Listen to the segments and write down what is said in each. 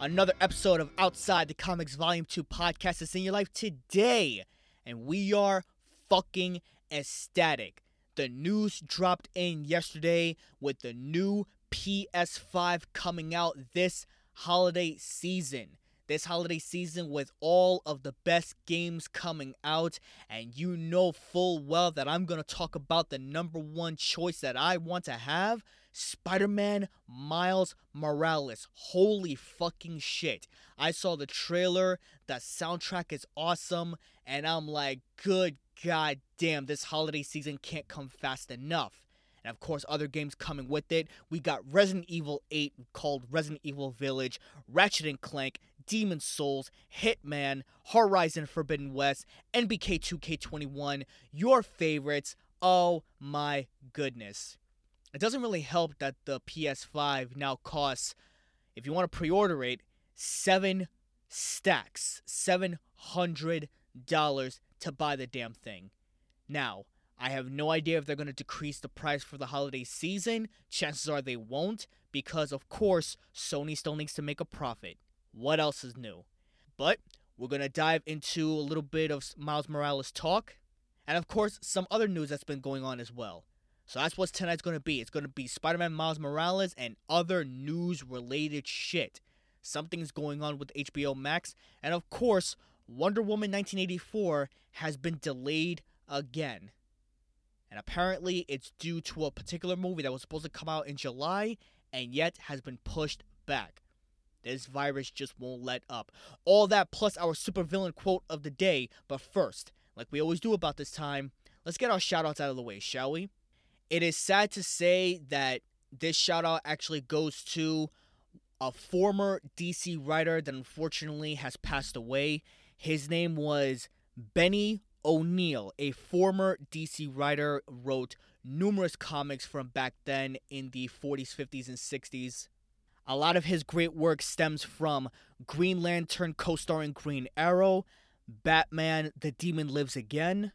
Another episode of Outside the Comics Volume 2 podcast is in your life today, and we are fucking ecstatic. The news dropped in yesterday with the new PS5 coming out this holiday season. This holiday season, with all of the best games coming out, and you know full well that I'm gonna talk about the number one choice that I want to have Spider Man Miles Morales. Holy fucking shit. I saw the trailer, the soundtrack is awesome, and I'm like, good god damn, this holiday season can't come fast enough. And of course, other games coming with it. We got Resident Evil 8 called Resident Evil Village, Ratchet and Clank, Demon Souls, Hitman, Horizon Forbidden West, NBA 2K21, your favorites. Oh my goodness. It doesn't really help that the PS5 now costs, if you want to pre order it, seven stacks, $700 to buy the damn thing. Now, I have no idea if they're going to decrease the price for the holiday season. Chances are they won't, because of course, Sony still needs to make a profit. What else is new? But we're going to dive into a little bit of Miles Morales talk, and of course, some other news that's been going on as well. So that's what tonight's going to be. It's going to be Spider Man Miles Morales and other news related shit. Something's going on with HBO Max, and of course, Wonder Woman 1984 has been delayed again. And apparently, it's due to a particular movie that was supposed to come out in July and yet has been pushed back. This virus just won't let up. All that plus our supervillain quote of the day. But first, like we always do about this time, let's get our shoutouts out of the way, shall we? It is sad to say that this shout out actually goes to a former DC writer that unfortunately has passed away. His name was Denny O'Neil, a former DC writer, wrote numerous comics from back then in the 40s, 50s, and 60s. A lot of his great work stems from Green Lantern co starring Green Arrow, Batman The Demon Lives Again,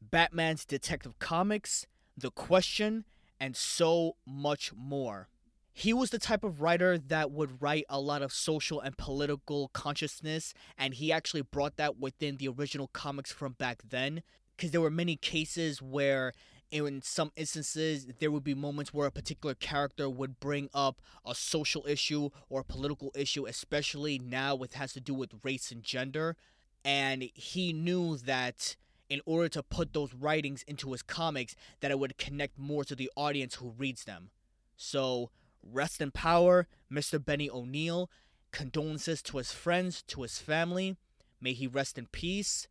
Batman's Detective Comics, The Question, and so much more. He was the type of writer that would write a lot of social and political consciousness, and he actually brought that within the original comics from back then. Because there were many cases where, in some instances, there would be moments where a particular character would bring up a social issue or a political issue, especially now with has to do with race and gender. And he knew that in order to put those writings into his comics, that it would connect more to the audience who reads them. So Rest in power, Mr. Denny O'Neil. Condolences to his friends, to his family. May he rest in peace.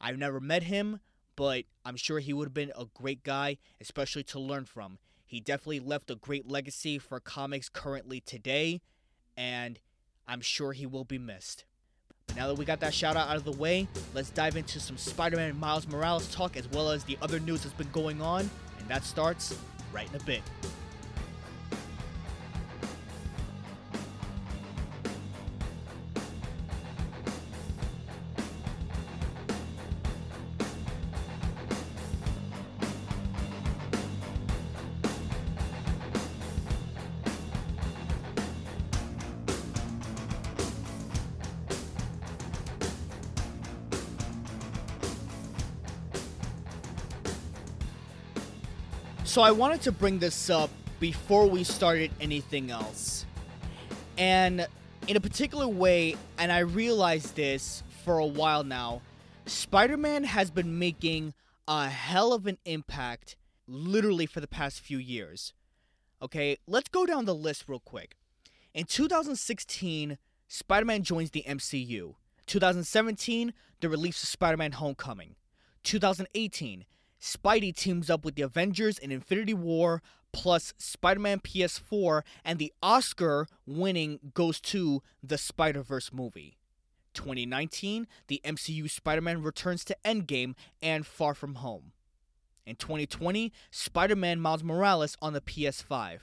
I've never met him, but I'm sure he would have been a great guy, especially to learn from. He definitely left a great legacy for comics currently today, and I'm sure he will be missed. Now that we got that shout out out of the way, let's dive into some Spider Man Miles Morales talk as well as the other news that's been going on, and that starts right in a bit. So I wanted to bring this up before we started anything else. And in a particular way, and I realized this for a while now, Spider Man has been making a hell of an impact literally for the past few years. Okay, let's go down the list real quick. In 2016, Spider Man joins the MCU. 2017, the release of Spider Man Homecoming. 2018, Spidey teams up with the Avengers in Infinity War, plus Spider Man PS4, and the Oscar winning goes to the Spider Verse movie. 2019, the MCU Spider Man returns to Endgame and Far From Home. In 2020, Spider Man Miles Morales on the PS5.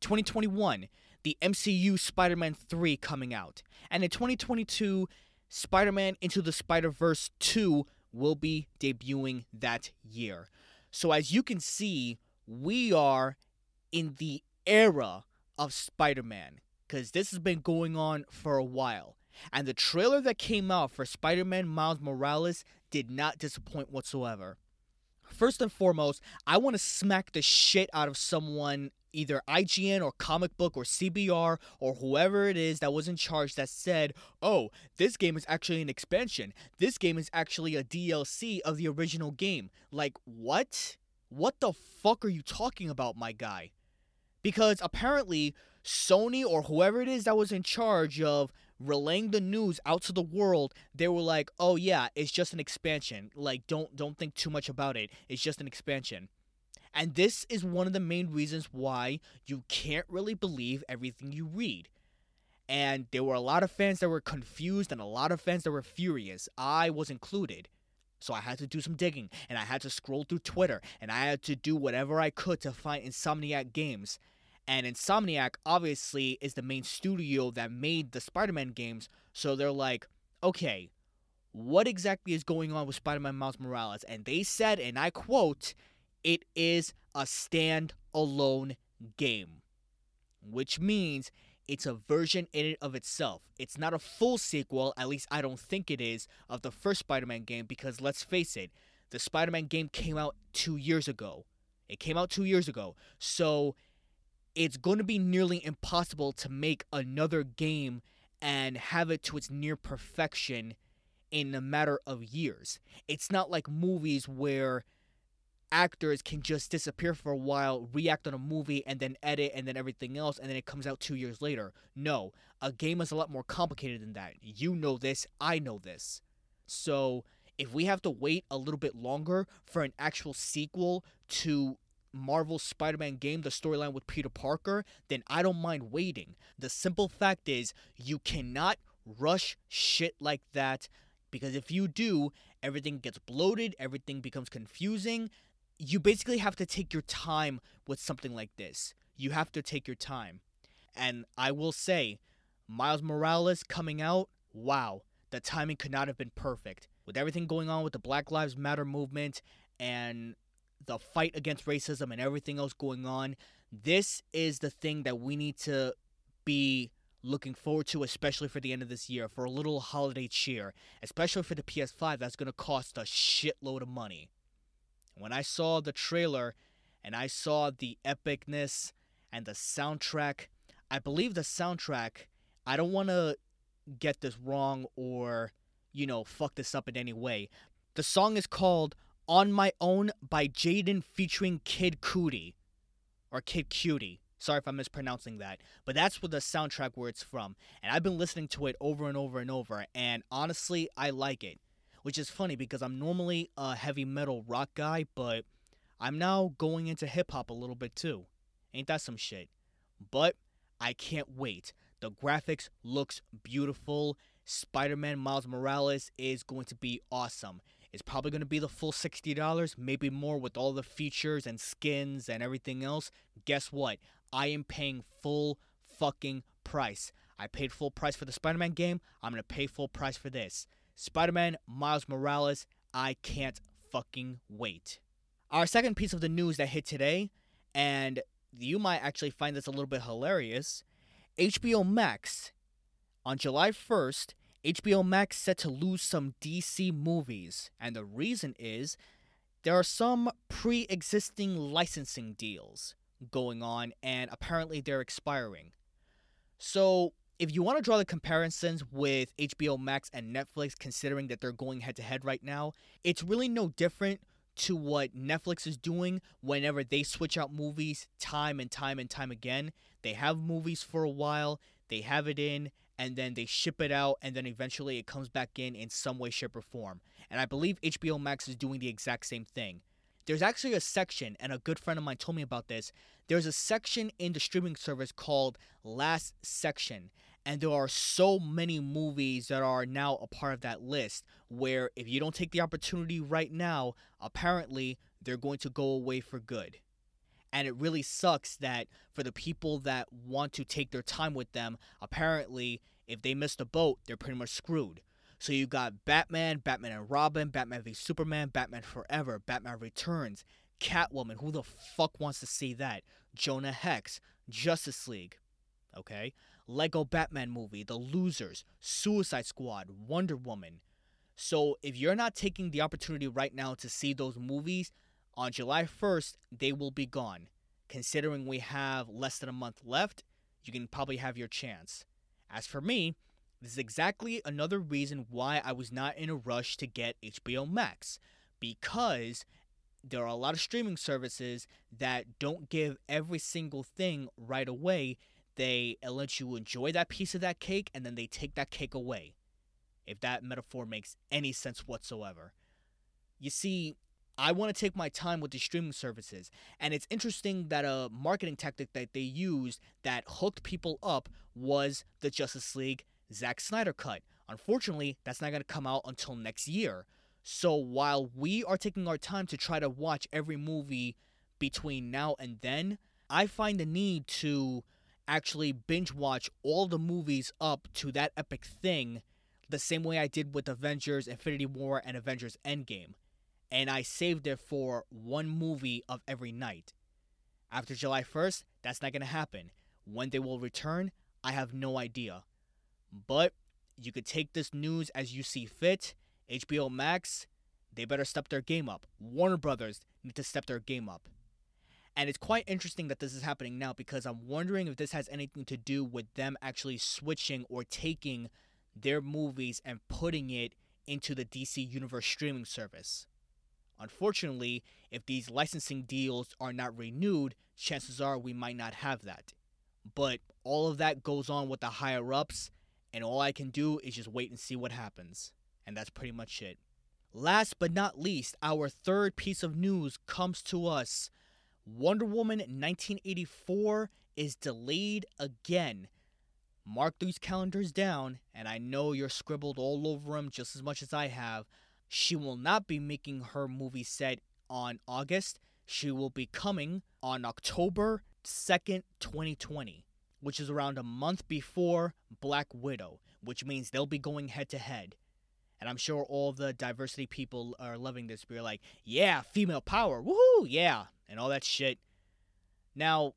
2021, the MCU Spider Man 3 coming out. And in 2022, Spider Man Into the Spider Verse 2 will be debuting that year. So, as you can see, we are in the era of Spider Man because this has been going on for a while. And the trailer that came out for Spider Man Miles Morales did not disappoint whatsoever. First and foremost, I want to smack the shit out of someone, either IGN or Comic Book or CBR or whoever it is that was in charge that said, oh, this game is actually an expansion. This game is actually a DLC of the original game. Like, what? What the fuck are you talking about, my guy? Because apparently, Sony or whoever it is that was in charge of relaying the news out to the world, they were like, "Oh yeah, it's just an expansion. Like don't don't think too much about it. It's just an expansion." And this is one of the main reasons why you can't really believe everything you read. And there were a lot of fans that were confused and a lot of fans that were furious. I was included. So I had to do some digging and I had to scroll through Twitter and I had to do whatever I could to find Insomniac games. And Insomniac obviously is the main studio that made the Spider Man games. So they're like, okay, what exactly is going on with Spider Man Miles Morales? And they said, and I quote, it is a stand-alone game. Which means it's a version in and of itself. It's not a full sequel, at least I don't think it is, of the first Spider Man game because let's face it, the Spider Man game came out two years ago. It came out two years ago. So it's going to be nearly impossible to make another game and have it to its near perfection in a matter of years. It's not like movies where actors can just disappear for a while, react on a movie, and then edit and then everything else, and then it comes out two years later. No, a game is a lot more complicated than that. You know this, I know this. So if we have to wait a little bit longer for an actual sequel to Marvel's Spider Man game, the storyline with Peter Parker, then I don't mind waiting. The simple fact is, you cannot rush shit like that because if you do, everything gets bloated, everything becomes confusing. You basically have to take your time with something like this. You have to take your time. And I will say, Miles Morales coming out, wow, the timing could not have been perfect. With everything going on with the Black Lives Matter movement and the fight against racism and everything else going on, this is the thing that we need to be looking forward to, especially for the end of this year, for a little holiday cheer, especially for the PS5 that's going to cost a shitload of money. When I saw the trailer and I saw the epicness and the soundtrack, I believe the soundtrack, I don't want to get this wrong or, you know, fuck this up in any way. The song is called on My Own by Jaden featuring Kid Cudi. Or Kid Cutie. Sorry if I'm mispronouncing that. But that's what the soundtrack where it's from. And I've been listening to it over and over and over. And honestly, I like it. Which is funny because I'm normally a heavy metal rock guy, but I'm now going into hip hop a little bit too. Ain't that some shit? But I can't wait. The graphics looks beautiful. Spider-Man Miles Morales is going to be awesome. It's probably going to be the full $60, maybe more with all the features and skins and everything else. Guess what? I am paying full fucking price. I paid full price for the Spider Man game. I'm going to pay full price for this. Spider Man Miles Morales, I can't fucking wait. Our second piece of the news that hit today, and you might actually find this a little bit hilarious HBO Max on July 1st HBO Max set to lose some DC movies, and the reason is there are some pre existing licensing deals going on, and apparently they're expiring. So, if you want to draw the comparisons with HBO Max and Netflix, considering that they're going head to head right now, it's really no different to what Netflix is doing whenever they switch out movies time and time and time again. They have movies for a while, they have it in, and then they ship it out and then eventually it comes back in in some way shape or form and i believe hbo max is doing the exact same thing there's actually a section, and a good friend of mine told me about this. There's a section in the streaming service called Last Section, and there are so many movies that are now a part of that list where if you don't take the opportunity right now, apparently they're going to go away for good. And it really sucks that for the people that want to take their time with them, apparently, if they miss the boat, they're pretty much screwed. So you got Batman, Batman and Robin, Batman v Superman, Batman Forever, Batman Returns, Catwoman. Who the fuck wants to see that? Jonah Hex, Justice League. Okay? Lego Batman movie, The Losers, Suicide Squad, Wonder Woman. So if you're not taking the opportunity right now to see those movies, on July 1st, they will be gone. Considering we have less than a month left, you can probably have your chance. As for me, this is exactly another reason why I was not in a rush to get HBO Max. Because there are a lot of streaming services that don't give every single thing right away. They let you enjoy that piece of that cake and then they take that cake away. If that metaphor makes any sense whatsoever. You see, I want to take my time with the streaming services. And it's interesting that a marketing tactic that they used that hooked people up was the Justice League Zack Snyder cut. Unfortunately, that's not going to come out until next year. So while we are taking our time to try to watch every movie between now and then, I find the need to actually binge watch all the movies up to that epic thing the same way I did with Avengers Infinity War and Avengers Endgame. And I saved it for one movie of every night. After July 1st, that's not going to happen. When they will return, I have no idea. But you could take this news as you see fit. HBO Max, they better step their game up. Warner Brothers need to step their game up. And it's quite interesting that this is happening now because I'm wondering if this has anything to do with them actually switching or taking their movies and putting it into the DC Universe streaming service. Unfortunately, if these licensing deals are not renewed, chances are we might not have that. But all of that goes on with the higher ups, and all I can do is just wait and see what happens. And that's pretty much it. Last but not least, our third piece of news comes to us. Wonder Woman 1984 is delayed again. Mark these calendars down, and I know you're scribbled all over them just as much as I have. She will not be making her movie set on August. She will be coming on October 2nd, 2020 which is around a month before Black Widow, which means they'll be going head to head. And I'm sure all the diversity people are loving this. We're like, yeah, female power, woohoo, yeah, and all that shit. Now,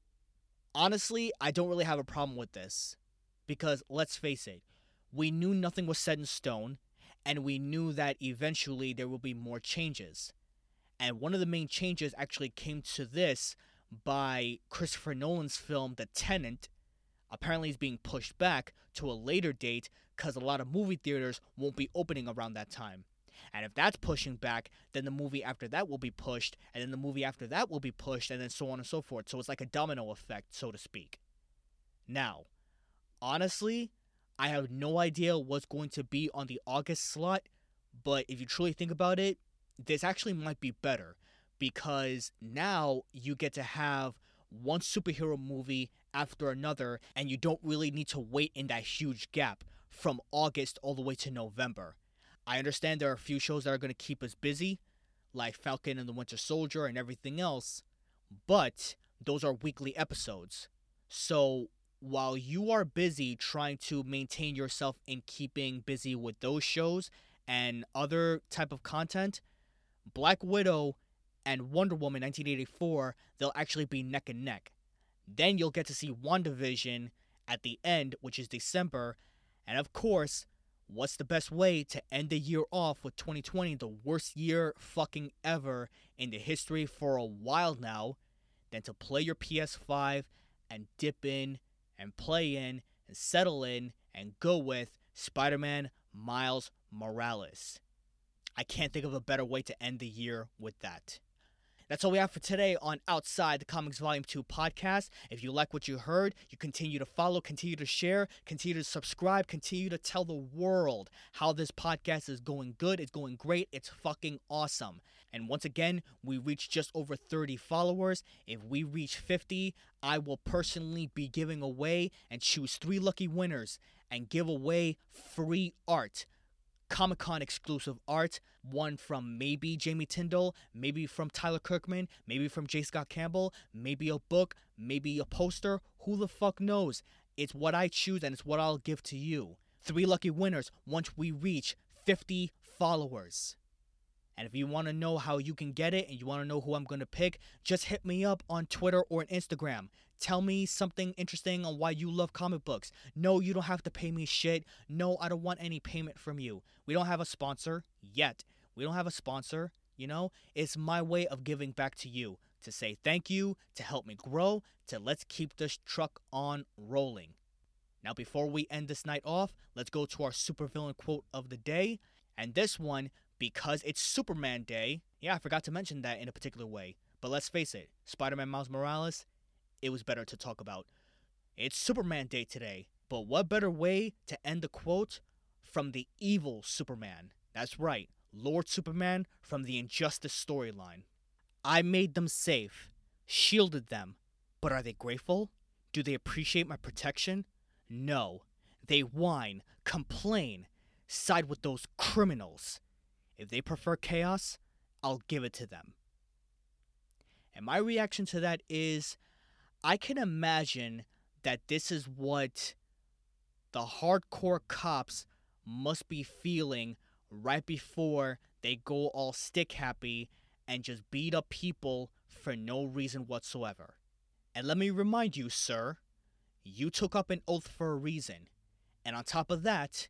honestly, I don't really have a problem with this. Because let's face it, we knew nothing was set in stone, and we knew that eventually there will be more changes. And one of the main changes actually came to this by Christopher Nolan's film The Tenet, apparently is being pushed back to a later date because a lot of movie theaters won't be opening around that time. And if that's pushing back, then the movie after that will be pushed, and then the movie after that will be pushed, and then so on and so forth. So it's like a domino effect, so to speak. Now, honestly, I have no idea what's going to be on the August slot, but if you truly think about it, this actually might be better because now you get to have one superhero movie after another, and you don't really need to wait in that huge gap from August all the way to November. I understand there are a few shows that are going to keep us busy, like Falcon and the Winter Soldier and everything else, but those are weekly episodes. So while you are busy trying to maintain yourself in keeping busy with those shows and other type of content, Black Widow and Wonder Woman 1984, they'll actually be neck and neck. Then you'll get to see WandaVision at the end, which is December. And of course, what's the best way to end the year off with 2020, the worst year fucking ever in the history for a while now, than to play your PS5 and dip in and play in and settle in and go with Spider Man Miles Morales. I can't think of a better way to end the year with that. That's all we have for today on Outside the Comics Volume 2 podcast. If you like what you heard, you continue to follow, continue to share, continue to subscribe, continue to tell the world how this podcast is going good. It's going great. It's fucking awesome. And once again, we reached just over 30 followers. If we reach 50, I will personally be giving away and choose three lucky winners and give away free art Comic Con exclusive art. One from maybe Jamie Tyndall, maybe from Tyler Kirkham, maybe from J. Scott Campbell, maybe a book, maybe a poster. Who the fuck knows? It's what I choose and it's what I'll give to you. Three lucky winners once we reach 50 followers. And if you want to know how you can get it and you want to know who I'm going to pick, just hit me up on Twitter or on Instagram. Tell me something interesting on why you love comic books. No, you don't have to pay me shit. No, I don't want any payment from you. We don't have a sponsor yet. We don't have a sponsor, you know? It's my way of giving back to you to say thank you, to help me grow, to let's keep this truck on rolling. Now, before we end this night off, let's go to our supervillain quote of the day. And this one, because it's Superman Day, yeah, I forgot to mention that in a particular way. But let's face it, Spider Man Miles Morales it was better to talk about. It's Superman Day today, but what better way to end the quote from the evil Superman? That's right, Lord Superman from the Injustice storyline. I made them safe, shielded them, but are they grateful? Do they appreciate my protection? No. They whine, complain, side with those criminals. If they prefer chaos, I'll give it to them. And my reaction to that is I can imagine that this is what the hardcore cops must be feeling right before they go all stick happy and just beat up people for no reason whatsoever. And let me remind you, sir, you took up an oath for a reason. And on top of that,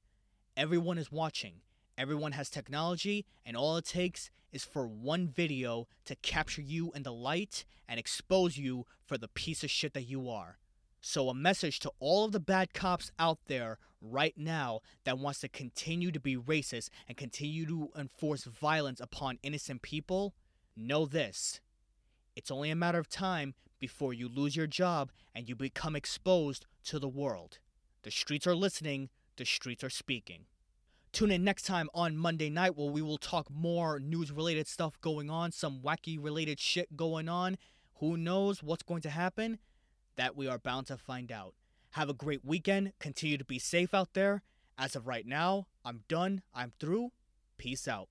everyone is watching. Everyone has technology, and all it takes is for one video to capture you in the light and expose you for the piece of shit that you are. So, a message to all of the bad cops out there right now that wants to continue to be racist and continue to enforce violence upon innocent people know this. It's only a matter of time before you lose your job and you become exposed to the world. The streets are listening, the streets are speaking. Tune in next time on Monday night where we will talk more news related stuff going on, some wacky related shit going on. Who knows what's going to happen? That we are bound to find out. Have a great weekend. Continue to be safe out there. As of right now, I'm done. I'm through. Peace out.